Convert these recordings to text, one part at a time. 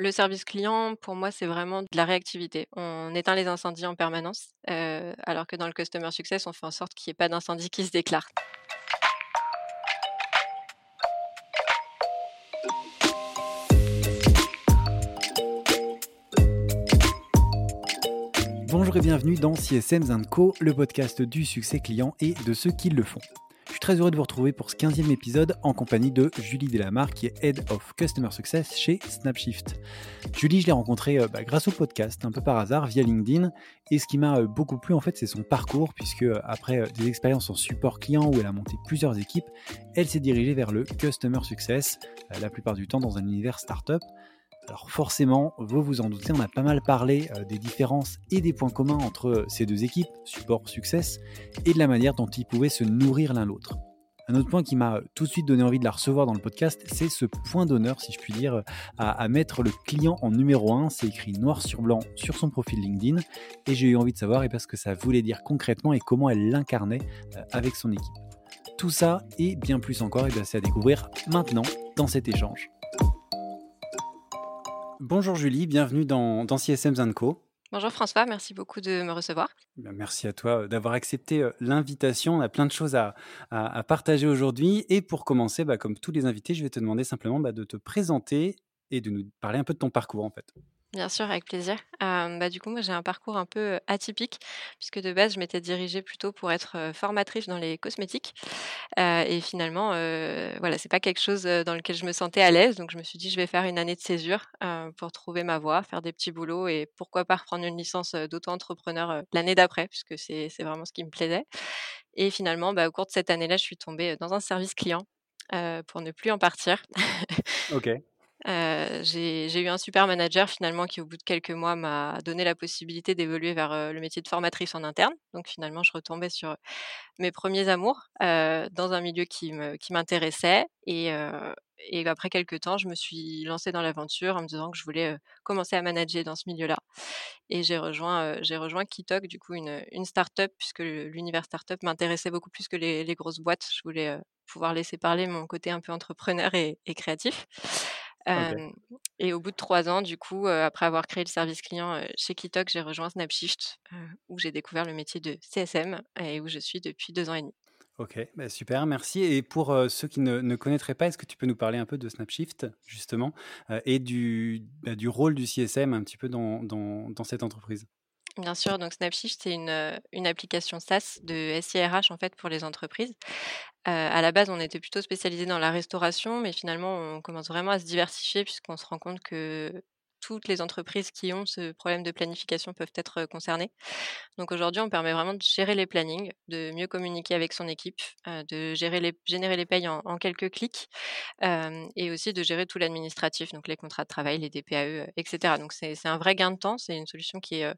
Le service client, pour moi, c'est vraiment de la réactivité. On éteint les incendies en permanence, heu, alors que dans le customer success, on fait en sorte qu'il y ait pas d'incendie qui se déclare. Bonjour et bienvenue dans CSM Co, le podcast du succès client et de ceux qui le font. Suis très heureux de vous retrouver pour ce 15e épisode en compagnie de Julie Delamar, qui est Head of Customer Success chez Snapshift. Julie, je l'ai rencontrée euh, bah, grâce au podcast, un peu par hasard, via LinkedIn. Et ce qui m'a euh, beaucoup plu, en fait, c'est son parcours, puisque euh, après des expériences en support client où elle a monté plusieurs équipes, elle s'est dirigée vers le Customer Success, la plupart du temps dans un univers startup. Alors forcément, vous vous en doutez, on a pas mal parlé des différences et des points communs entre ces deux équipes, support, success, et de la manière dont ils pouvaient se nourrir l'un l'autre. Un autre point qui m'a tout de suite donné envie de la recevoir dans le podcast, c'est ce point d'honneur, si je puis dire, à, mettre le client en numéro 1. C'est écrit noir sur blanc sur son profil LinkedIn. Et j'ai eu envie de savoir et parce que ça voulait dire concrètement et comment elle l'incarnait avec son équipe. Tout ça et bien plus encore, c'est à découvrir maintenant dans cet échange. Bonjour Julie, bienvenue dans, dans CSM Co. Bonjour François, merci beaucoup de me recevoir. Ben, merci à toi euh, d'avoir accepté euh, l'invitation. On a plein de choses à, partager aujourd'hui. Et pour commencer, bah, comme tous les invités, je vais te demander simplement bah, de te présenter et de nous parler un peu de ton parcours en fait. Bien sûr, avec plaisir. bah, du coup, moi, j'ai un parcours un peu atypique, puisque de base, je m'étais dirigée plutôt pour être formatrice dans les cosmétiques. et finalement, voilà, c'est pas quelque chose dans lequel je me sentais à l'aise. Donc, je me suis dit, je vais faire une année de césure pour trouver ma voie, faire des petits boulots et pourquoi pas reprendre une licence d'auto-entrepreneur l'année d'après, puisque c'est vraiment ce qui me plaisait. Et finalement, bah, au cours de cette année-là, je suis tombée dans un service client pour ne plus en partir. ok j'ai eu un super manager finalement qui, au bout de quelques mois, m'a donné la possibilité d'évoluer vers le métier de formatrice en interne. Donc finalement, je retombais sur mes premiers amours dans un milieu qui m'intéressait. Et, après quelques temps, je me suis lancée dans l'aventure en me disant que je voulais commencer à manager dans ce milieu-là. Et j'ai rejoint, j'ai rejoint Kitok, du coup une, une start-up, puisque l'univers start-up m'intéressait beaucoup plus que les, grosses boîtes. Je voulais pouvoir laisser parler mon côté un peu entrepreneur et créatif et au bout de trois ans, du coup, après avoir créé le service client chez Kitok, j'ai rejoint Snapshift, où j'ai découvert le métier de CSM et où je suis depuis deux ans et demi. Ok, bah, super, merci. Et pour ceux qui ne, connaîtraient pas, est-ce que tu peux nous parler un peu de Snapshift, justement, et du, bah, du rôle du CSM un petit peu dans, dans, dans cette entreprise? Bien sûr, donc Snapshift, c'est une, application SaaS de SIRH en fait pour les entreprises. à la base, on était plutôt spécialisé dans la restauration, mais finalement, on commence vraiment à se diversifier puisqu'on se rend compte que toutes les entreprises qui ont ce problème de planification peuvent être concernées. Donc aujourd'hui, on permet vraiment de gérer les plannings, de mieux communiquer avec son équipe, de gérer générer les payes en, quelques clics et aussi de gérer tout l'administratif, donc les contrats de travail, les DPAE, etc. Donc c'est un vrai gain de temps, c'est une solution qui est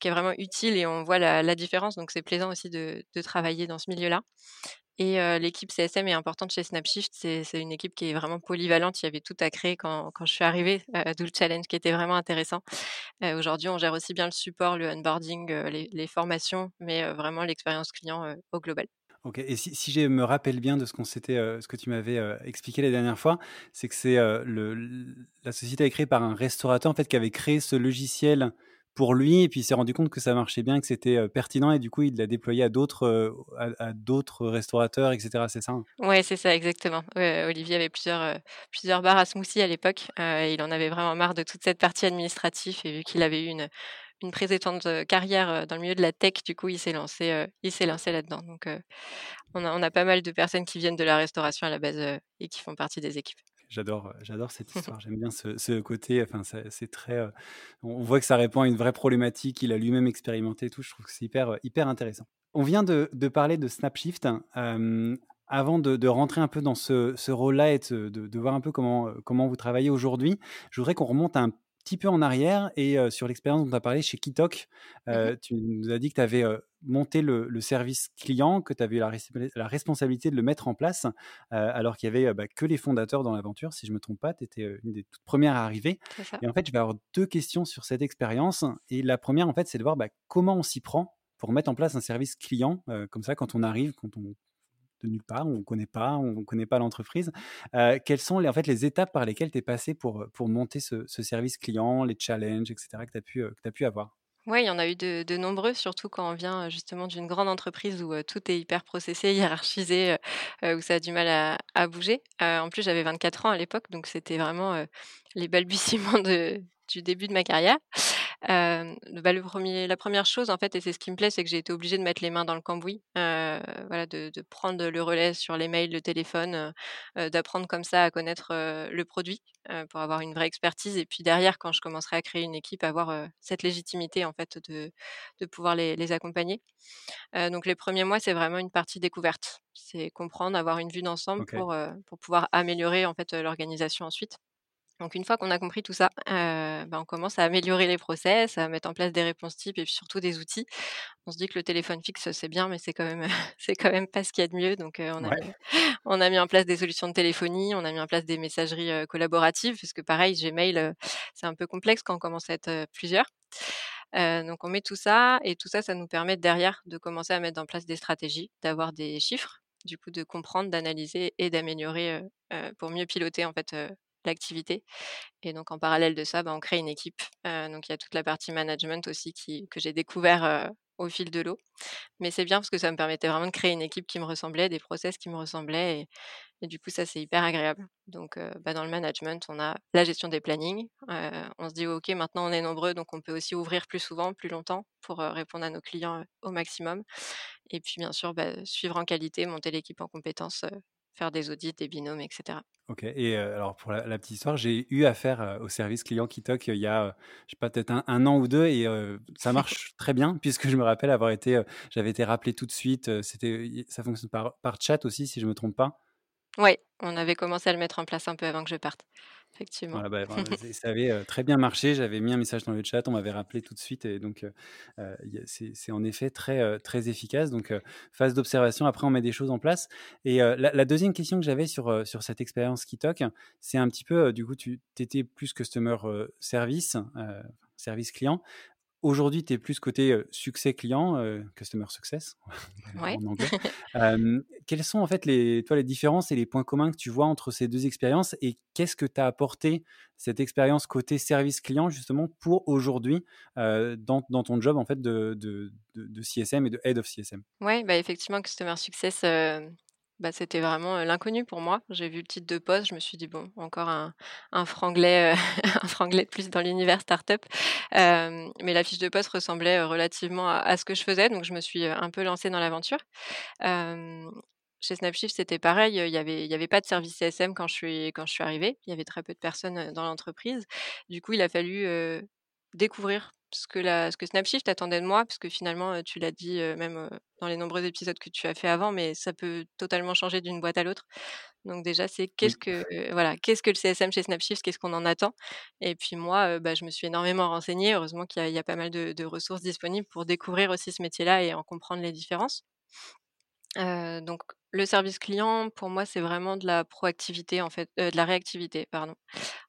qui est vraiment utile et on voit la, différence. Donc c'est plaisant aussi de, travailler dans ce milieu-là. Et l'équipe CSM est importante chez Snapshift. C'est une équipe qui est vraiment polyvalente. Il y avait tout à créer quand, quand je suis arrivée, d'où le challenge qui était vraiment intéressant. Aujourd'hui, on gère aussi bien le support, le onboarding, les, formations, mais vraiment l'expérience client au global. Ok, et si, je me rappelle bien de ce, qu'on ce que tu m'avais expliqué la dernière fois, c'est que c'est le, la société a créé par un restaurateur en fait, qui avait créé ce logiciel pour lui et puis il s'est rendu compte que ça marchait bien, que c'était pertinent et du coup il l'a déployé à d'autres à, d'autres restaurateurs, etc. C'est ça hein? Ouais, c'est ça exactement. Olivier avait plusieurs plusieurs bars à smoothie à l'époque. et il en avait vraiment marre de toute cette partie administrative et vu qu'il avait eu une une précédente carrière dans le milieu de la tech, du coup il s'est lancé il s'est lancé là-dedans. Donc on a pas mal de personnes qui viennent de la restauration à la base et qui font partie des équipes. J'adore, j'adore cette histoire. J'aime bien ce, côté. Enfin, c'est très. on voit que ça répond à une vraie problématique. Il a lui-même expérimenté et tout. Je trouve que c'est hyper, hyper intéressant. On vient de, parler de Snapshift. avant de, rentrer un peu dans ce, rôle-là et de, de, voir un peu comment, comment vous travaillez aujourd'hui, je voudrais qu'on remonte un petit peu en arrière et sur l'expérience dont tu as parlé chez Kitok. Mmh tu nous as dit que tu avais monté le, service client, que tu avais la, la, responsabilité de le mettre en place, alors qu'il y avait bah, que les fondateurs dans l'aventure. Si je ne me trompe pas, tu étais une des toutes premières à arriver. Et en fait, je vais avoir deux questions sur cette expérience. Et la première, en fait, c'est de voir bah, comment on s'y prend pour mettre en place un service client comme ça quand on arrive, quand on de nulle part, on ne connaît pas, on ne connaît pas l'entreprise. quelles sont les, en fait, les étapes par lesquelles tu es passé pour, pour monter ce, service client, les challenges, etc., que tu as pu avoir? Oui, il y en a eu de, de nombreux, surtout quand on vient justement d'une grande entreprise où tout est hyper processé, hiérarchisé, où ça a du mal à, à bouger. en plus, j'avais 24 ans à l'époque, donc c'était vraiment les balbutiements de, du début de ma carrière. Euh, bah, le premier, la première chose, en fait, et c'est ce qui me plaît, c'est que j'ai été obligée de mettre les mains dans le cambouis, euh, voilà, de, de, prendre le relais sur les mails, le téléphone, euh, d'apprendre comme ça à connaître le produit pour avoir une vraie expertise. Et puis derrière, quand je commencerai à créer une équipe, avoir cette légitimité, en fait, de, de pouvoir les, les accompagner. donc les premiers mois, c'est vraiment une partie découverte. C'est comprendre, avoir une vue d'ensemble pour, pour pouvoir améliorer en fait l'organisation ensuite. Donc une fois qu'on a compris tout ça, euh, bah, on commence à améliorer les process, à mettre en place des réponses types et puis surtout des outils. On se dit que le téléphone fixe c'est bien, mais c'est quand même c'est quand même pas ce qu'il y a de mieux. Donc on, a on a mis en place des solutions de téléphonie, on a mis en place des messageries collaboratives parce que pareil Gmail c'est un peu complexe quand on commence à être plusieurs. donc on met tout ça et tout ça, ça nous permet derrière de commencer à mettre en place des stratégies, d'avoir des chiffres, du coup de comprendre, d'analyser et d'améliorer pour mieux piloter en fait l'activité. Et donc en parallèle de ça, bah, on crée une équipe. donc il y a toute la partie management aussi qui, que j'ai découvert au fil de l'eau. Mais c'est bien parce que ça me permettait vraiment de créer une équipe qui me ressemblait, des process qui me ressemblaient. Et, du coup, ça, c'est hyper agréable. Donc bah, dans le management, on a la gestion des plannings. on se dit, OK, maintenant on est nombreux, donc on peut aussi ouvrir plus souvent, plus longtemps pour répondre à nos clients au maximum. Et puis bien sûr, bah, suivre en qualité, monter l'équipe en compétences faire des audits, des binômes, etc. Ok, et alors pour la, petite histoire, j'ai eu affaire au service client Kitok il y a, je sais pas, peut-être un, an ou deux, et ça marche très bien, puisque je me rappelle avoir été, j'avais été rappelé tout de suite, c'était, ça fonctionne par, par chat aussi, si je me trompe pas. Oui, on avait commencé à le mettre en place un peu avant que je parte effectivement. Bah, ça avait très bien marché. J'avais mis un message dans le chat, on m'avait rappelé tout de suite. Et donc, c'est en effet très, très efficace. Donc, phase d'observation, après, on met des choses en place. Et la, deuxième question que j'avais sur, sur cette expérience Kitok, c'est un petit peu, du coup, tu étais plus customer service, service client. Aujourd'hui, tu es plus côté succès client, customer success en anglais. quelles sont en fait les, toi, les différences et les points communs que tu vois entre ces deux expériences et qu'est-ce que t'as apporté cette expérience côté service client justement pour aujourd'hui dans, dans, ton job en fait de, de, de, CSM et de head of CSM Oui, bah effectivement, customer success, bah, c'était vraiment l'inconnu pour moi. J'ai vu le titre de poste, je me suis dit bon, encore un, un franglais, un franglais de plus dans l'univers startup. Mais la fiche de poste ressemblait relativement à, ce que je faisais, donc je me suis un peu lancée dans l'aventure. chez Snapshift, c'était pareil. Il y avait, y avait pas de service CSM quand je suis quand je suis arrivée. Il y avait très peu de personnes dans l'entreprise. Du coup, il a fallu découvrir ce que, la, ce que Snapshift attendait de moi, parce que finalement, tu l'as dit même dans les nombreux épisodes que tu as fait avant, mais ça peut totalement changer d'une boîte à l'autre. Donc déjà, c'est qu'est-ce que voilà, qu'est-ce que le CSM chez Snapshift, qu'est-ce qu'on en attend? Et puis moi, bah, je me suis énormément renseignée. Heureusement qu'il y, a pas mal de, ressources disponibles pour découvrir aussi ce métier-là et en comprendre les différences. Donc le service client, pour moi, c'est vraiment de la proactivité, en fait, de la réactivité, pardon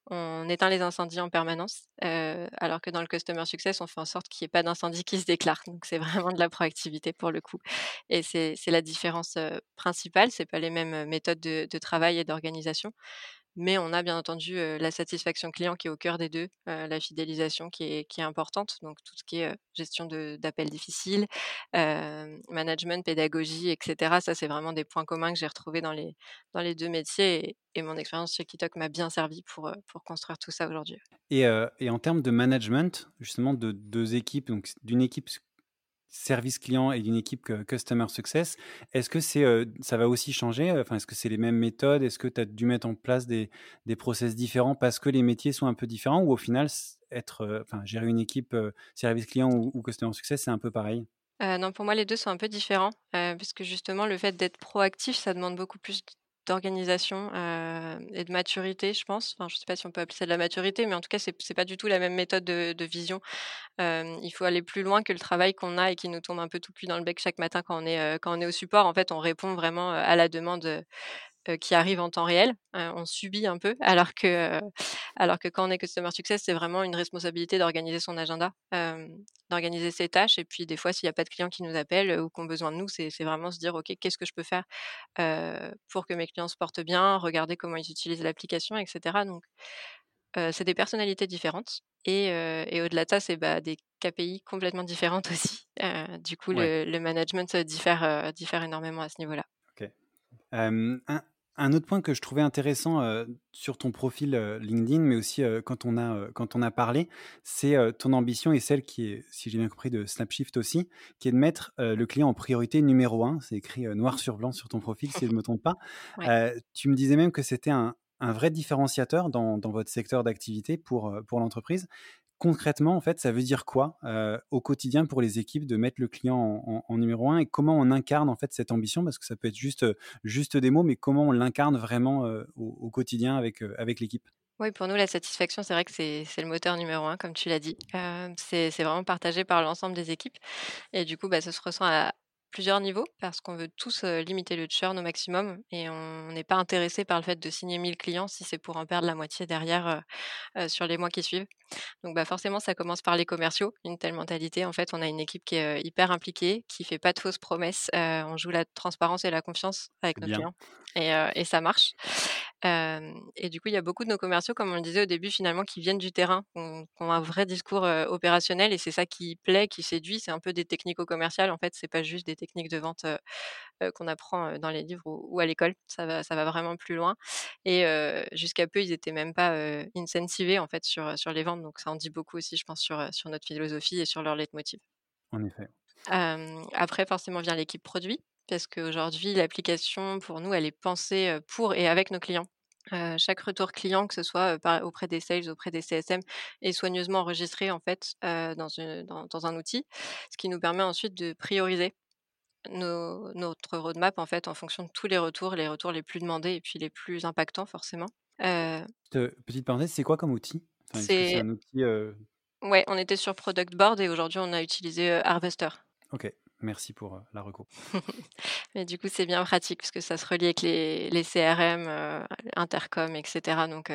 on éteint les incendies en permanence, alors que dans le customer success, on fait en sorte qu'il n'y ait pas d'incendie qui se déclare. Donc c'est vraiment de la proactivité pour le coup. Et c'est la différence principale. C'est pas les mêmes méthodes de travail et d'organisation. Mais on a bien entendu la satisfaction client qui est au cœur des deux, la fidélisation qui est, importante, donc tout ce qui est gestion d'appels difficiles, management, pédagogie, etc. Ça, c'est vraiment des points communs que j'ai retrouvés dans les, deux métiers et, mon expérience chez Kitok m'a bien servi pour, pour construire tout ça aujourd'hui. Et, et, en termes de management, justement, de deux équipes, donc d'une équipe service client et d'une équipe customer success. Est-ce que c'est, ça va aussi changer? Enfin, est-ce que c'est les mêmes méthodes? Est-ce que tu as dû mettre en place des, des process différents parce que les métiers sont un peu différents ou au final, être, enfin, gérer une équipe service client ou, customer success, c'est un peu pareil? Non, pour moi, les deux sont un peu différents, parce que justement, le fait d'être proactif, ça demande beaucoup plus d'organisation et de maturité, je pense. Enfin, je ne sais pas si on peut appeler ça de la maturité, mais en tout cas, c'est n'est pas du tout la même méthode de, vision. il faut aller plus loin que le travail qu'on a et qui nous tombe un peu tout cuit dans le bec chaque matin quand on est quand on est au support. En fait, on répond vraiment à la demande qui arrive en temps réel. on subit un peu, alors que, alors que quand on est customer success, c'est vraiment une responsabilité d'organiser son agenda, d'organiser ses tâches. Et puis des fois, s'il n'y a pas de clients qui nous appellent ou qui ont besoin de nous, c'est vraiment se dire, OK, qu'est-ce que je peux faire pour que mes clients se portent bien, regarder comment ils utilisent l'application, etc. Donc, c'est des personnalités différentes. Et, au-delà de ça, c'est bah, des KPI complètement différentes aussi. du coup, le, management diffère, diffère énormément à ce niveau-là. Ok. un, autre point que je trouvais intéressant sur ton profil LinkedIn, mais aussi quand, on a, quand on a parlé, c'est ton ambition et celle qui est, si j'ai bien compris, de Snapshift aussi, qui est de mettre le client en priorité numéro un. C'est écrit noir sur blanc sur ton profil, si je ne me trompe pas. tu me disais même que c'était un, un vrai différenciateur dans, votre secteur d'activité pour, pour l'entreprise. Concrètement, en fait, ça veut dire quoi au quotidien pour les équipes de mettre le client en, numéro un et comment on incarne en fait cette ambition? Parce que ça peut être juste, juste des mots, mais comment on l'incarne vraiment au, quotidien avec, avec l'équipe? Oui, pour nous, la satisfaction, c'est vrai que c'est le moteur numéro un, comme tu l'as dit. c'est vraiment partagé par l'ensemble des équipes. Et du coup, bah, ça se ressent à, plusieurs niveaux parce qu'on veut tous limiter le churn au maximum et on n'est pas intéressé par le fait de signer 1000 clients si c'est pour en perdre la moitié derrière sur les mois qui suivent. Donc bah forcément ça commence par les commerciaux, une telle mentalité. En fait, on a une équipe qui est hyper impliquée, qui fait pas de fausses promesses. on joue la transparence et la confiance avec nos clients et, et, ça marche. Et du coup, il y a beaucoup de nos commerciaux, comme on le disait au début, finalement, qui viennent du terrain, qui ont, un vrai discours opérationnel et c'est ça qui plaît, qui séduit. C'est un peu des technico-commerciales. En fait, c'est pas juste des techniques de vente qu'on apprend dans les livres ou, à l'école. Ça va, ça va vraiment plus loin. Et jusqu'à peu, ils étaient même pas incentivés en fait sur, sur les ventes. Donc ça en dit beaucoup aussi, je pense, sur, sur notre philosophie et sur leur leitmotiv. En effet. après, forcément, vient l'équipe produit parce qu'aujourd'hui, l'application, pour nous, elle est pensée pour et avec nos clients. chaque retour client, que ce soit auprès des sales, auprès des CSM, est soigneusement enregistré en fait dans, dans, un outil, ce qui nous permet ensuite de prioriser notre roadmap en fait en fonction de tous les retours, les retours les plus demandés et puis les plus impactants forcément. petite parenthèse, c'est quoi comme outil? C'est un outil. Ouais, on était sur Product Board et aujourd'hui on a utilisé Harvester. Ok. Merci pour la reco. Mais du coup, c'est bien pratique parce que ça se relie avec les, les CRM, Intercom, etc. Donc,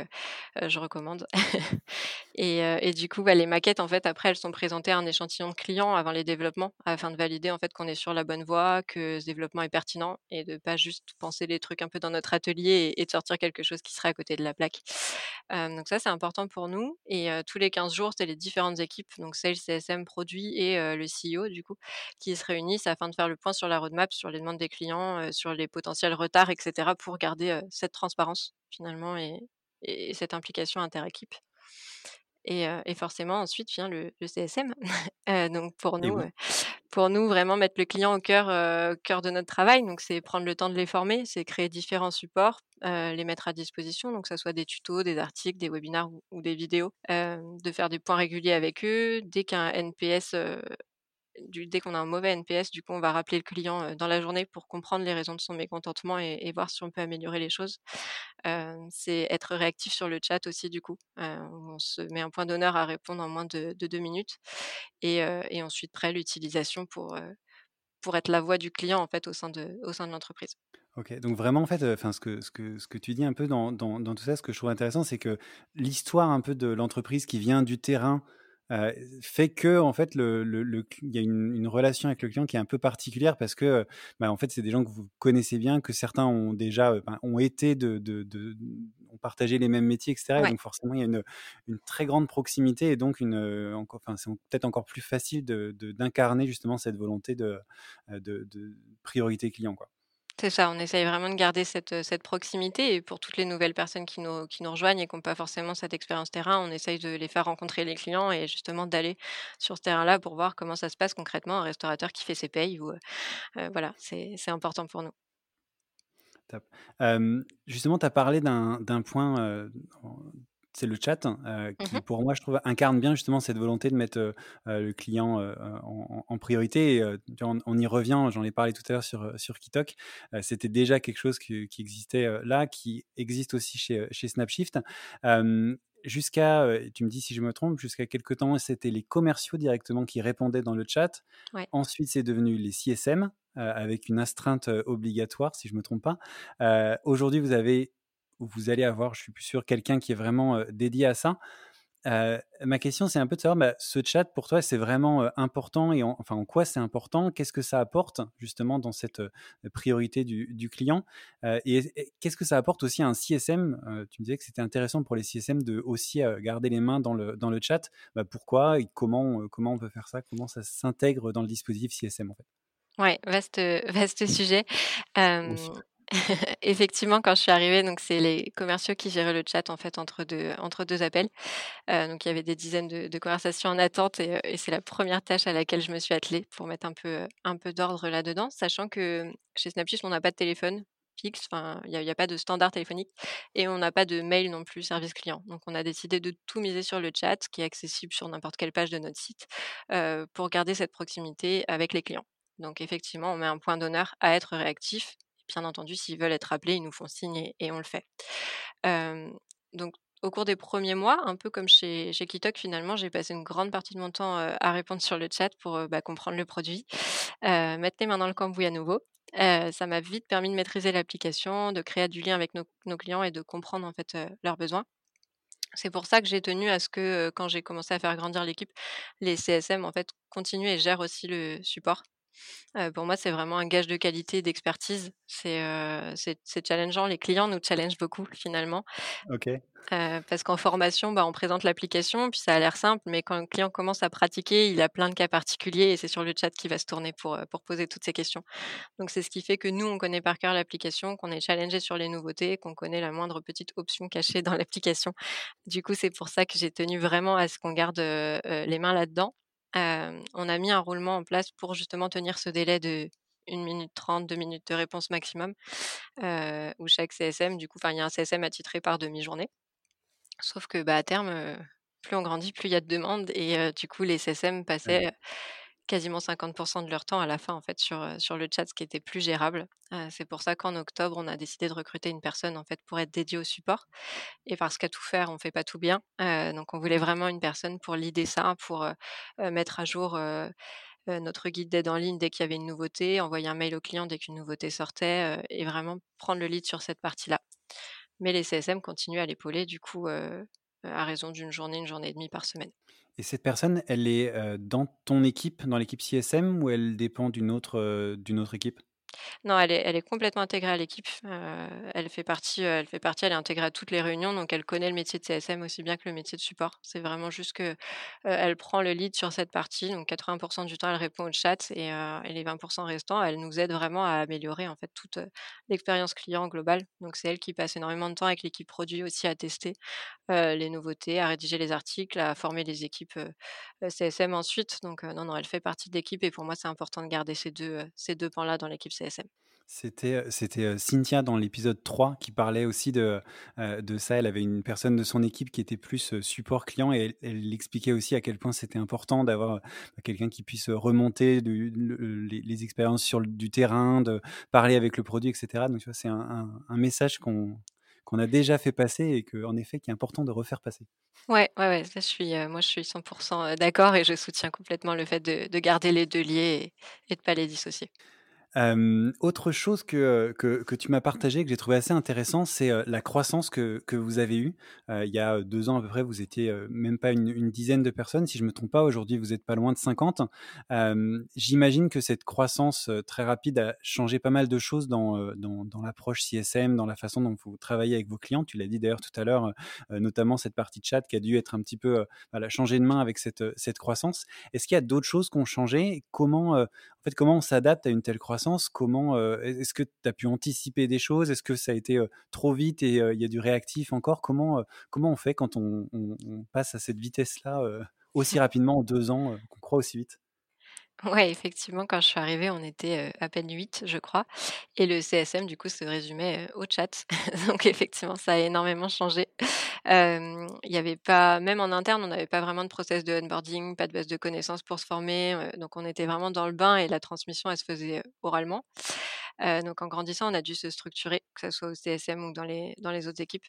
je recommande. et, et, du coup, les maquettes, en fait, après, elles sont présentées à un échantillon de clients avant les développements, afin de valider en fait qu'on est sur la bonne voie, que ce développement est pertinent et de pas juste penser les trucs un peu dans notre atelier et, de sortir quelque chose qui serait à côté de la plaque. donc ça, c'est important pour nous. Et tous les 15 jours, c'est les différentes équipes, donc Sales, CSM, produit et le CEO, du coup, qui seraient réunissent afin de faire le point sur la roadmap, sur les demandes des clients, sur les potentiels retards, etc., pour garder cette transparence finalement et, cette implication inter-équipe. Et, forcément, ensuite vient le, CSM. donc pour nous, pour nous, vraiment mettre le client au cœur, cœur de notre travail. Donc c'est prendre le temps de les former, c'est créer différents supports, les mettre à disposition, donc que ce soit des tutos, des articles, des webinaires ou, des vidéos, de faire des points réguliers avec eux. Dès qu'un NPS dès qu'on a un mauvais NPS, du coup, on va rappeler le client dans la journée pour comprendre les raisons de son mécontentement et, voir si on peut améliorer les choses. c'est être réactif sur le chat aussi, du coup. on se met un point d'honneur à répondre en moins de, deux minutes. Et, ensuite, prêt l'utilisation pour, pour être la voix du client, en fait, au sein de, au sein de l'entreprise. Ok, donc vraiment, en fait, ce, que, ce, que, ce que tu dis un peu dans, dans, dans tout ça, ce que je trouve intéressant, c'est que l'histoire un peu de l'entreprise qui vient du terrain, euh, fait que en fait le, le, il y a une, relation avec le client qui est un peu particulière parce que bah, en fait c'est des gens que vous connaissez bien que certains ont déjà ont été de, de, de, ont partagé les mêmes métiers etc donc forcément il y a une, une, très grande proximité et donc une enfin c'est peut-être encore plus facile d'incarner justement cette volonté de, de, priorité client quoi c'est ça, on essaye vraiment de garder cette, cette proximité et pour toutes les nouvelles personnes qui nous, qui nous rejoignent et qui n'ont pas forcément cette expérience terrain, on essaye de les faire rencontrer les clients et justement d'aller sur ce terrain-là pour voir comment ça se passe concrètement, un restaurateur qui fait ses payes ou voilà, c'est important pour nous. Top. justement, tu as parlé d'un point c'est le chat euh, qui, mmh pour moi, je trouve, incarne bien justement cette volonté de mettre euh, euh, le client en, priorité. Et, on, y revient, j'en ai parlé tout à l'heure sur, sur Kitok. C'était déjà quelque chose qui, existait là, qui existe aussi chez, chez Snapshift. jusqu'à, tu me dis si je me trompe, jusqu'à quelques temps, c'était les commerciaux directement qui répondaient dans le chat. Ensuite, c'est devenu les CSM avec une astreinte obligatoire, si je ne me trompe pas. Aujourd'hui, vous avez, vous allez avoir, je suis plus sûr, quelqu'un qui est vraiment dédié à ça. Ma question, c'est un peu de savoir, bah, ce chat pour toi, c'est vraiment important et en, enfin en quoi c'est important? Qu'est-ce que ça apporte justement dans cette priorité du, client? Et, qu'est-ce que ça apporte aussi à un CSM Tu me disais que c'était intéressant pour les CSM de aussi garder les mains dans le, dans le chat. Bah, pourquoi et comment, comment on peut faire ça? Comment ça s'intègre dans le dispositif CSM en fait? Ouais, vaste, vaste sujet. Effectivement, quand je suis arrivée, donc c'est les commerciaux qui géraient le chat en fait entre deux entre deux appels. Euh, donc il y avait des dizaines de, conversations en attente et, et c'est la première tâche à laquelle je me suis attelée pour mettre un peu un peu d'ordre là-dedans, sachant que chez Snapchat on n'a pas de téléphone fixe, enfin il n'y a, pas de standard téléphonique et on n'a pas de mail non plus service client. Donc on a décidé de tout miser sur le chat qui est accessible sur n'importe quelle page de notre site euh, pour garder cette proximité avec les clients. Donc effectivement, on met un point d'honneur à être réactif bien entendu, s'ils veulent être appelés, ils nous font signe et, on le fait. donc, au cours des premiers mois, un peu comme chez, Kitok, finalement, j'ai passé une grande partie de mon temps à répondre sur le chat pour bah, comprendre le produit, mettre les mains dans le cambouis à nouveau. ça m'a vite permis de maîtriser l'application, de créer du lien avec nos, clients et de comprendre en fait leurs besoins. C'est pour ça que j'ai tenu à ce que quand j'ai commencé à faire grandir l'équipe, les CSM en fait continuent et gèrent aussi le support pour moi, c'est vraiment un gage de qualité et d'expertise. C'est, c'est challengeant. Les clients nous challengent beaucoup finalement. OK. parce qu'en formation, bah, on présente l'application, puis ça a l'air simple, mais quand le client commence à pratiquer, il a plein de cas particuliers et c'est sur le chat qu'il va se tourner pour, pour poser toutes ces questions. Donc c'est ce qui fait que nous, on connaît par cœur l'application, qu'on est challengé sur les nouveautés, qu'on connaît la moindre petite option cachée dans l'application. Du coup, c'est pour ça que j'ai tenu vraiment à ce qu'on garde les mains là-dedans on a mis un roulement en place pour justement tenir ce délai de 1 minute 30, 2 minutes de réponse maximum, où chaque CSM, du coup, il y a un CSM attitré par demi-journée. Sauf que bah, à terme, plus on grandit, plus il y a de demandes et du coup, les CSM passaient quasiment 50% de leur temps à la fin en fait sur, sur le chat, ce qui était plus gérable. c'est pour ça qu'en octobre, on a décidé de recruter une personne en fait pour être dédiée au support. Et parce qu'à tout faire, on fait pas tout bien. donc on voulait vraiment une personne pour l'idée ça, pour mettre à jour notre guide d'aide en ligne dès qu'il y avait une nouveauté, envoyer un mail au client dès qu'une nouveauté sortait et vraiment prendre le lead sur cette partie-là. Mais les CSM continuent à l'épauler du coup à raison d'une journée, une journée et demie par semaine. Et cette personne, elle est dans ton équipe, dans l'équipe CSM, ou elle dépend d'une autre, d'une autre équipe? Non, elle est complètement intégrée à l'équipe. elle fait partie, elle fait partie, elle est intégrée à toutes les réunions, donc elle connaît le métier de CSM aussi bien que le métier de support. C'est vraiment juste que, elle prend le lead sur cette partie, donc 80% du temps, elle répond au chat et les 20% restants, elle nous aide vraiment à améliorer, en fait, toute, l'expérience client globale. Donc c'est elle qui passe énormément de temps avec l'équipe produit aussi à tester, les nouveautés, à rédiger les articles, à former les équipes, CSM ensuite. Donc non, non, elle fait partie de l'équipe et pour moi, c'est important de garder ces deux ces 2 pans-là dans l'équipe CSM. C'était, c'était Cynthia dans l'épisode 3 qui parlait aussi de, de ça. Elle avait une personne de son équipe qui était plus support client et elle, expliquait aussi à quel point c'était important d'avoir quelqu'un qui puisse remonter les, expériences sur du terrain, de parler avec le produit, etc. Donc, tu vois, c'est un, un, message qu'on, qu'on a déjà fait passer et que, en effet, qui est important de refaire passer. Ouais, ouais, ouais, ça, je suis, moi, je suis 100% d'accord et je soutiens complètement le fait de, de garder les deux liés et, et de ne pas les dissocier autre chose que, que, que tu m'as partagé, que j'ai trouvé assez intéressant, c'est la croissance que, que vous avez eue. il y a deux ans à peu près, vous étiez même pas une, une, dizaine de personnes, si je me trompe pas. Aujourd'hui, vous êtes pas loin de 50. J'imagine que cette croissance très rapide a changé pas mal de choses dans, dans, dans l'approche CSM, dans la façon dont vous travaillez avec vos clients. Tu l'as dit d'ailleurs tout à l'heure, notamment cette partie de chat qui a dû être un petit peu voilà, changer de main avec cette, cette croissance. Est-ce qu'il y a d'autres choses qui ont changé? Comment, en fait, comment on s'adapte à une telle croissance? Comment est-ce que tu as pu anticiper des choses? Est-ce que ça a été trop vite et il y a du réactif encore? Comment comment on fait quand on, passe à cette vitesse-là aussi rapidement en deux ans qu'on croit aussi vite? Ouais, effectivement, quand je suis arrivée, on était à peine 8, je crois. Et le CSM, du coup, se résumait au chat. Donc, effectivement, ça a énormément changé. Il y avait pas, même en interne, on n'avait pas vraiment de process de onboarding, pas de base de connaissances pour se former. donc, on était vraiment dans le bain et la transmission, elle se faisait oralement. donc, en grandissant, on a dû se structurer, que ce soit au CSM ou dans les, dans les autres équipes.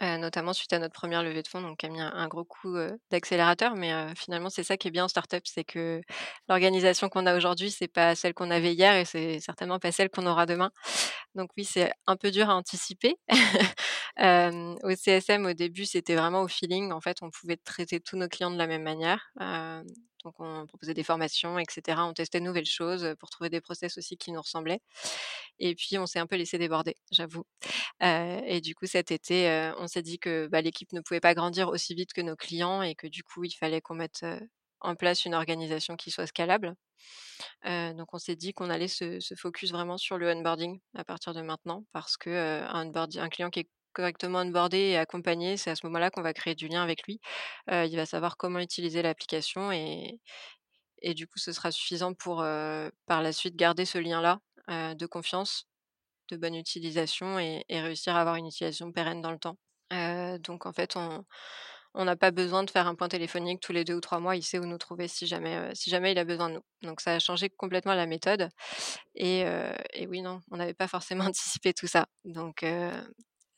notamment suite à notre première levée de fonds, donc qui a mis un un gros coup, d'accélérateur. Mais, finalement, c'est ça qui est bien en start-up, c'est que l'organisation qu'on a aujourd'hui, c'est pas celle qu'on avait hier et c'est certainement pas celle qu'on aura demain. Donc oui, c'est un peu dur à anticiper. Hem, au CSM, au début, c'était vraiment au feeling. En fait, on pouvait traiter tous nos clients de la même manière. Hem, donc on proposait des formations et cetera. On testait de nouvelles choses, pour trouver des process aussi qui nous ressemblaient. Et puis on s'est un peu laissé déborder, j'avoue. Heu et du coup cet été, on s'est dit que, bah, l'équipe ne pouvait pas grandir aussi vite que nos clients et que du coup il fallait qu'on mette, en place une organisation qui soit scalable. Heu, donc on s'est dit qu'on allait se se focus vraiment sur le onboarding à partir de maintenant parce que, un un client qui est correctement onboardé et accompagné, c'est à ce moment-là qu'on va créer du lien avec lui. Heu, il va savoir comment utiliser l'application et et du coup ce sera suffisant pour, heu, par la suite garder ce lien-là, heu, de confiance, de bonne utilisation et réussir à avoir une utilisation pérenne dans le temps. Donc en fait on on n'a pas besoin de faire un point téléphonique tous les 2 ou 3 mois. Il sait où nous trouver si jamais, si jamais il a besoin de nous. Donc ça a changé complètement la méthode et oui, non, on n'avait pas forcément anticipé tout ça. Donc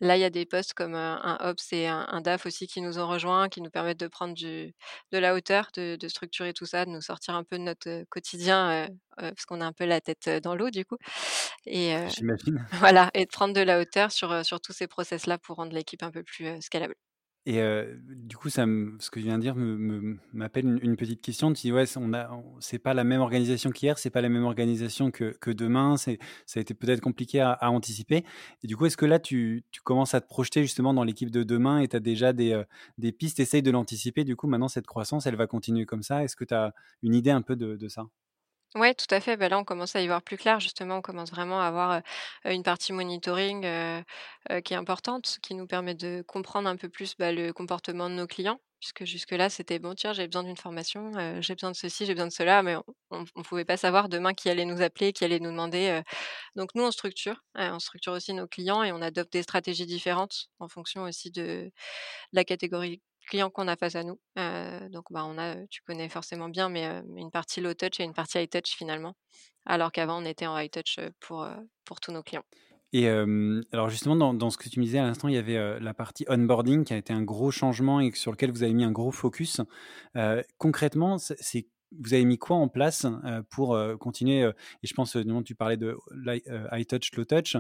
là, il y a des postes comme, un Ops et un un DAF aussi qui nous ont rejoints, qui nous permettent de prendre du de la hauteur, de de structurer tout ça, de nous sortir un peu de notre, quotidien, heu, parce qu'on a un peu la tête, dans l'eau du coup et heu, J'imagine. voilà et de prendre de la hauteur sur, sur tous ces process-là pour rendre l'équipe un peu plus, scalable. Et du coup, ça me ce que tu viens de dire m'appelle une petite question. Tu dis: «Ouais, on a c'est pas la même organisation qu'hier, c'est pas la même organisation que que demain, c'est ça a été peut-être compliqué à à anticiper». Et du coup, est-ce que là, tu tu commences à te projeter justement dans l'équipe de demain et tu as déjà des, des pistes? Tu essayes de l'anticiper, du coup, maintenant cette croissance, elle va continuer comme ça? Est-ce que tu as une idée un peu de de ça? Ouais, tout à fait. Bah, là, on commence à y voir plus clair. Justement, on commence vraiment à avoir, une partie monitoring, qui est importante, qui nous permet de comprendre un peu plus, bah, le comportement de nos clients. Puisque jusque-là, c'était: «Bon, tiens, j'ai besoin d'une formation, j'ai besoin de ceci, j'ai besoin de cela», mais on on pouvait pas savoir demain qui allait nous appeler, qui allait nous demander, donc nous, on structure, on structure aussi nos clients et on adopte des stratégies différentes en fonction aussi de la catégorie client qu'on a face à nous. Heu, donc bah, on a, heu, tu connais forcément bien, mais heu, une partie low touch et une partie high touch finalement. Alors qu'avant on était en high touch, pour, pour tous nos clients. Et alors justement dans dans ce que tu me disais à l'instant, il y avait, la partie onboarding qui a été un gros changement et sur lequel vous avez mis un gros focus. Concrètement, c'est vous avez mis quoi en place, pour, continuer, et je pense, tu parlais de high touch, low touch,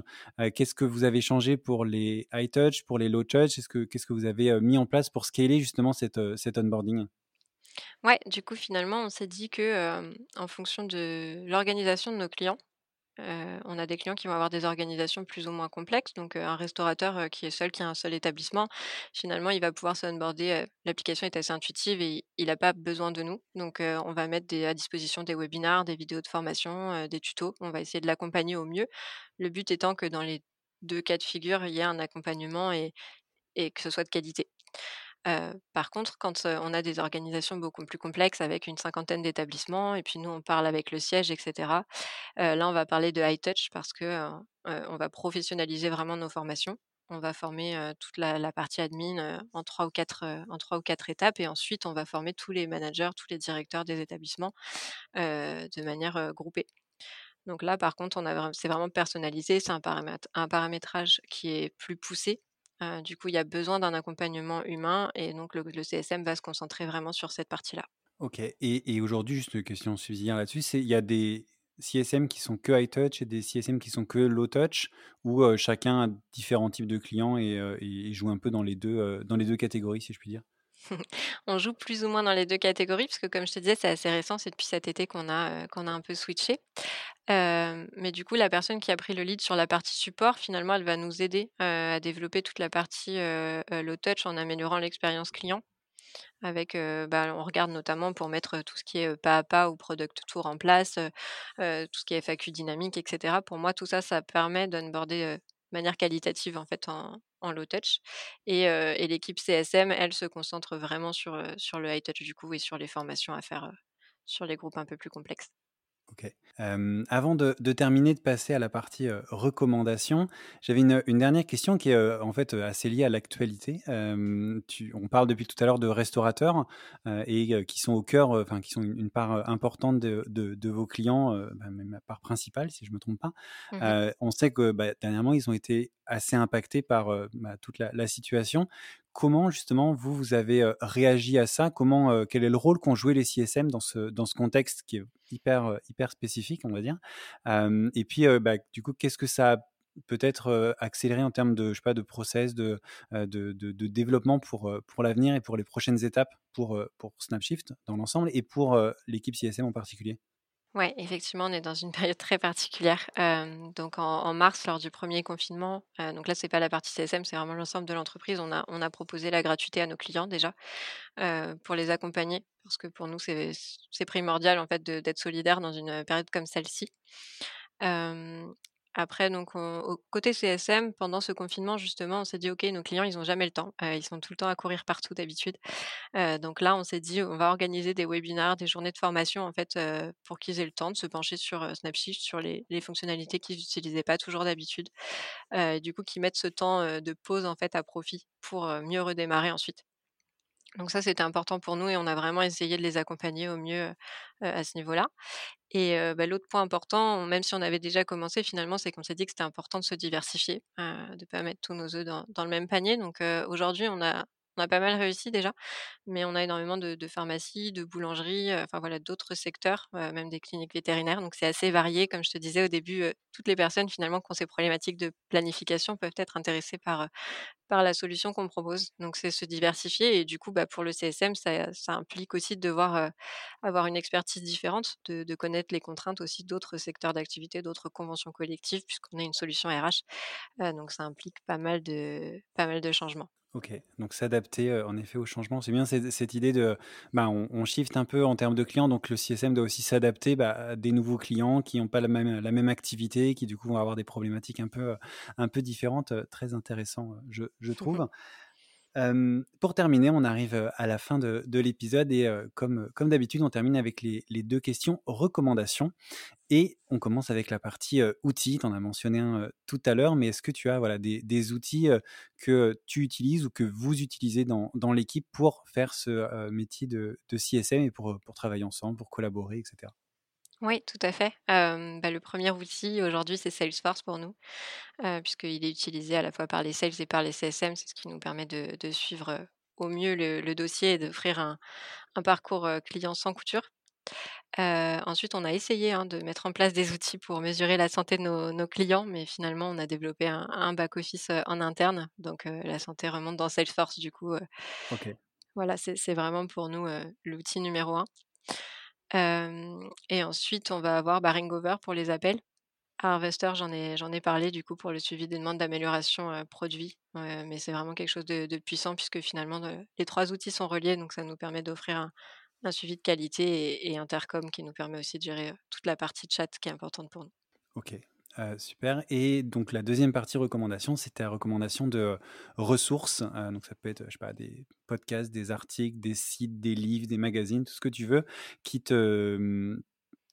qu'est-ce que vous avez changé pour les high touch, pour les low touch? Est-ce que qu'est-ce que vous avez, mis en place pour scaler justement cet, heu, cet onboarding? Ouais, du coup finalement on s'est dit que, en fonction de l'organisation de nos clients, Heu, on a des clients qui vont avoir des organisations plus ou moins complexes, donc heu, un restaurateur, heu, qui est seul, qui a un seul établissement, finalement, il va pouvoir se-onboarder, heu, l'application est assez intuitive et il n'a pas besoin de nous. Donc on va mettre des à disposition des webinars, des vidéos de formation, des tutos. On va essayer de l'accompagner au mieux. Le but étant que dans les 2 cas de figure, il y ait un accompagnement et que ce soit de qualité. Par contre, quand, on a des organisations beaucoup plus complexes avec une cinquantaine d'établissements et puis nous on parle avec le siège et cetera, heu, là on va parler de high touch parce que, on va professionnaliser vraiment nos formations. On va former, toute la partie admin, en 3 ou 4 heu, en 3 ou 4 étapes et ensuite on va former tous les managers, tous les directeurs des établissements, de manière, groupée. Donc là, par contre, on a c'est vraiment personnalisé, c'est un un paramétrage qui est plus poussé. Heu, du coup, il y a besoin d'un accompagnement humain et donc le le CSM va se concentrer vraiment sur cette partie-là. OK et et aujourd'hui, juste une question subsidiaire là-dessus, c'est il y a des CSM qui sont que high touch et des CSM qui sont que low touch ou heu, chacun a différents types de clients et et joue un peu dans les 2 heu, dans les 2 catégories, si je puis dire? On joue plus ou moins dans les 2 catégories puisque comme je te disais, c'est assez récent, c'est depuis cet été qu'on a, qu'on a un peu switché. Hem, mais du coup, la personne qui a pris le lead sur la partie support, finalement, elle va nous aider, heu, à développer toute la partie, heu, low touch en améliorant l'expérience client avec, bah, on regarde notamment pour mettre, tout ce qui est, pas à pas ou product tour en place, tout ce qui est FAQ dynamique et cetera. Pour moi, tout ça, ça permet d'onboarder, de manière qualitative, en fait, en low touch et l'équipe CSM, elle, se concentre vraiment sur, le high touch, du coup et sur les formations à faire, sur les groupes un peu plus complexes. OK. Avant de de terminer, de passer à la partie, heu, recommandations, j'avais une, une dernière question qui est, en fait, assez liée à l'actualité. On parle depuis tout à l'heure de restaurateurs, et qui sont au cœur, enfin qui sont une une part, importante de de de vos clients, bah, même la part principale si je me trompe pas. Mmh on sait que, bah, dernièrement, ils ont été assez impactés par, bah, toute la la situation. Comment justement vous, vous avez, réagi à ça? Comment, quel est le rôle qu'ont joué les CSM dans ce dans ce contexte qui est hyper, hyper spécifique, on va dire? Et puis, bah, du coup, qu'est-ce que ça a peut-être, accéléré en termes de, je sais pas, de process, de, de de développement pour, pour l'avenir et pour les prochaines étapes pour, pour Snapshift dans l'ensemble et pour, l'équipe CSM en particulier? Ouais, effectivement, on est dans une période très particulière. Hem, donc en mars, lors du premier confinement, heu, donc là, c'est pas la partie CSM, c'est vraiment l'ensemble de l'entreprise. On a on a proposé la gratuité à nos clients déjà, heu, pour les accompagner parce que pour nous, c'est primordial, en fait, d'être solidaire dans une, période comme celle-ci. Après donc on au côté CSM, pendant ce confinement, justement, on s'est dit: «OK, nos clients, ils ont jamais le temps, heu, ils sont tout le temps à courir partout d'habitude». Heu, donc là, on s'est dit: «On va organiser des webinaires, des journées de formation, en fait, heu, pour qu'ils aient le temps de se pencher sur, Snapshift, sur les fonctionnalités qu'ils n'utilisaient pas toujours d'habitude». Du coup, qu'ils mettent ce temps, de pause, en fait, à profit pour, mieux redémarrer ensuite. Donc ça, c'était important pour nous et on a vraiment essayé de les accompagner au mieux, à ce niveau-là. Et bah, l'autre point important, même si on avait déjà commencé finalement, c'est qu'on s'est dit que c'était important de se diversifier, de pas mettre tous nos œufs dans dans le même panier. Donc aujourd'hui, on a on a pas mal réussi déjà, mais on a énormément de pharmacies, de boulangeries, heu, enfin voilà, d'autres secteurs, heu, même des cliniques vétérinaires. Donc c'est assez varié. Comme je te disais au début, heu, toutes les personnes finalement qui ont ces problématiques de planification peuvent être intéressées par, par la solution qu'on propose. Donc c'est se diversifier et du coup, bah, pour le CSM, ça implique aussi de devoir, avoir une expertise différente, de de connaître les contraintes aussi d'autres secteurs d'activité, d'autres conventions collectives puisqu'on est une solution RH. Donc ça implique pas mal de pas mal de changements. OK, donc s'adapter, heu, en effet, au changement. C'est bien cette cette idée de, bah, on on shift un peu en termes de clients, donc le CSM doit aussi s'adapter, bah, à des nouveaux clients qui n'ont pas la même la même activité, qui du coup vont avoir des problématiques un peu, heu, un peu différentes, très intéressant, heu, je je trouve. Pour terminer, on arrive, à la fin de de l'épisode et comme, d'habitude, on termine avec les 2 questions recommandations et on commence avec la partie, outils. Tu en as mentionné un, tout à l'heure, mais est-ce que tu as, voilà, des outils, que tu utilises ou que vous utilisez dans l'équipe pour faire ce, métier de CSM et pour, travailler ensemble, pour collaborer et cetera? Oui, tout à fait. Bah, le premier outil aujourd'hui, c'est Salesforce pour nous, puisqu'il est utilisé à la fois par les sales et par les CSM. C'est ce qui nous permet de de suivre, au mieux le le dossier et d'offrir un un parcours, client sans couture. Ensuite, on a essayé, hein, de mettre en place des outils pour mesurer la santé de nos nos clients, mais finalement, on a développé un un back office, heu, en interne. Donc, la santé remonte dans Salesforce du coup, voilà, c'est vraiment pour nous, l'outil numéro un. Et ensuite, on va avoir, bah, Ringover pour les appels. Harvester, j'en ai j'en ai parlé du coup pour le suivi des demandes d'amélioration, produit, mais c'est vraiment quelque chose de puissant puisque finalement, les 3 outils sont reliés, donc ça nous permet d'offrir un suivi de qualité et et intercom qui nous permet aussi de gérer, toute la partie chat qui est importante pour nous. OK, heu, super et donc la deuxième partie recommandation, c'était la recommandation de ressources, heu, donc ça peut être, je sais pas, des podcasts, des articles, des sites, des livres, des magazines, tout ce que tu veux, qui te, mmh,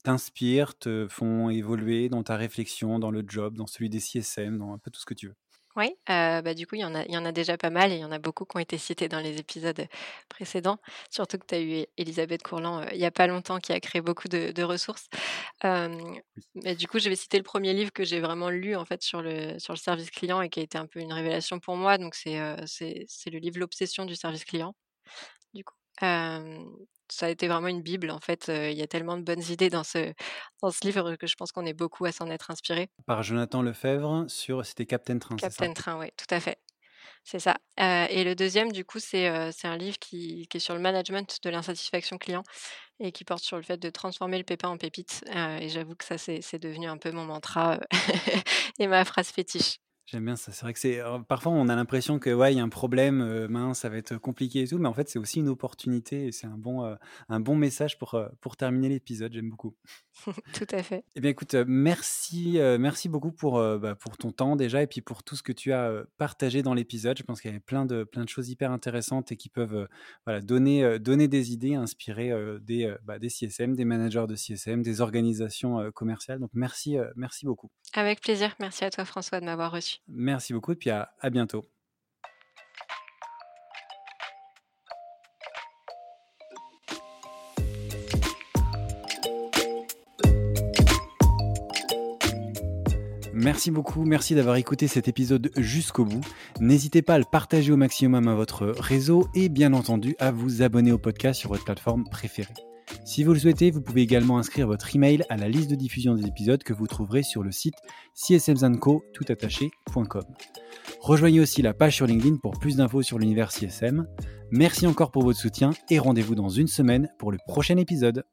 t'inspirent, te font évoluer dans ta réflexion, dans le job, dans celui des CSM, dans un peu tout ce que tu veux. Oui, bah, du coup, il y en a il y en a déjà pas mal et il y en a beaucoup qui ont été cités dans les épisodes, précédents. Surtout que tu as eu Élisabeth Courland, il y a pas longtemps qui a créé beaucoup de de ressources. Mais du coup, je vais citer le premier livre que j'ai vraiment lu, en fait, sur le sur le service client et qui a été un peu une révélation pour moi. Donc c'est c'est le livre «L'obsession du service client», ça a été vraiment une bible, en fait, il y a tellement de bonnes idées dans ce dans ce livre que je pense qu'on est beaucoup à s'en être inspiré. Par Jonathan Lefebvre sur c'était Captain Train, c'est ça? Captain Train, ouais, tout à fait. C'est ça, et le deuxième du coup c'est, c'est un livre qui qui est sur le management de l'insatisfaction client et qui porte sur le fait de transformer le pépin en pépite, et j'avoue que ça c'est devenu un peu mon mantra, et ma phrase fétiche. J'aime bien ça. C'est vrai que c'est parfois on a l'impression que ouais, il y a un problème, euh, mince, ça va être compliqué et tout, mais en fait c'est aussi une opportunité et c'est un bon, euh, un bon message pour, euh, pour terminer l'épisode. J'aime beaucoup. Tout à fait. Eh bien écoute, merci, merci beaucoup pour, bah, pour ton temps déjà et puis pour tout ce que tu as partagé dans l'épisode. Je pense qu'il y avait plein de, plein de choses hyper intéressantes et qui peuvent voilà, donner, donner des idées, inspirer des, bah, des CSM, des managers de CSM, des organisations commerciales. Donc merci, merci beaucoup. Avec plaisir. Merci à toi François de m'avoir reçu. Merci beaucoup et puis à, à bientôt. Merci beaucoup, merci d'avoir écouté cet épisode jusqu'au bout. N'hésitez pas à le partager au maximum à votre réseau et bien entendu à vous abonner au podcast sur votre plateforme préférée. Si vous le souhaitez, vous pouvez également inscrire votre email à la liste de diffusion des épisodes que vous trouverez sur le site csmzanco.com. Rejoignez aussi la page sur LinkedIn pour plus d'infos sur l'univers CSM. Merci encore pour votre soutien et rendez-vous dans une semaine pour le prochain épisode.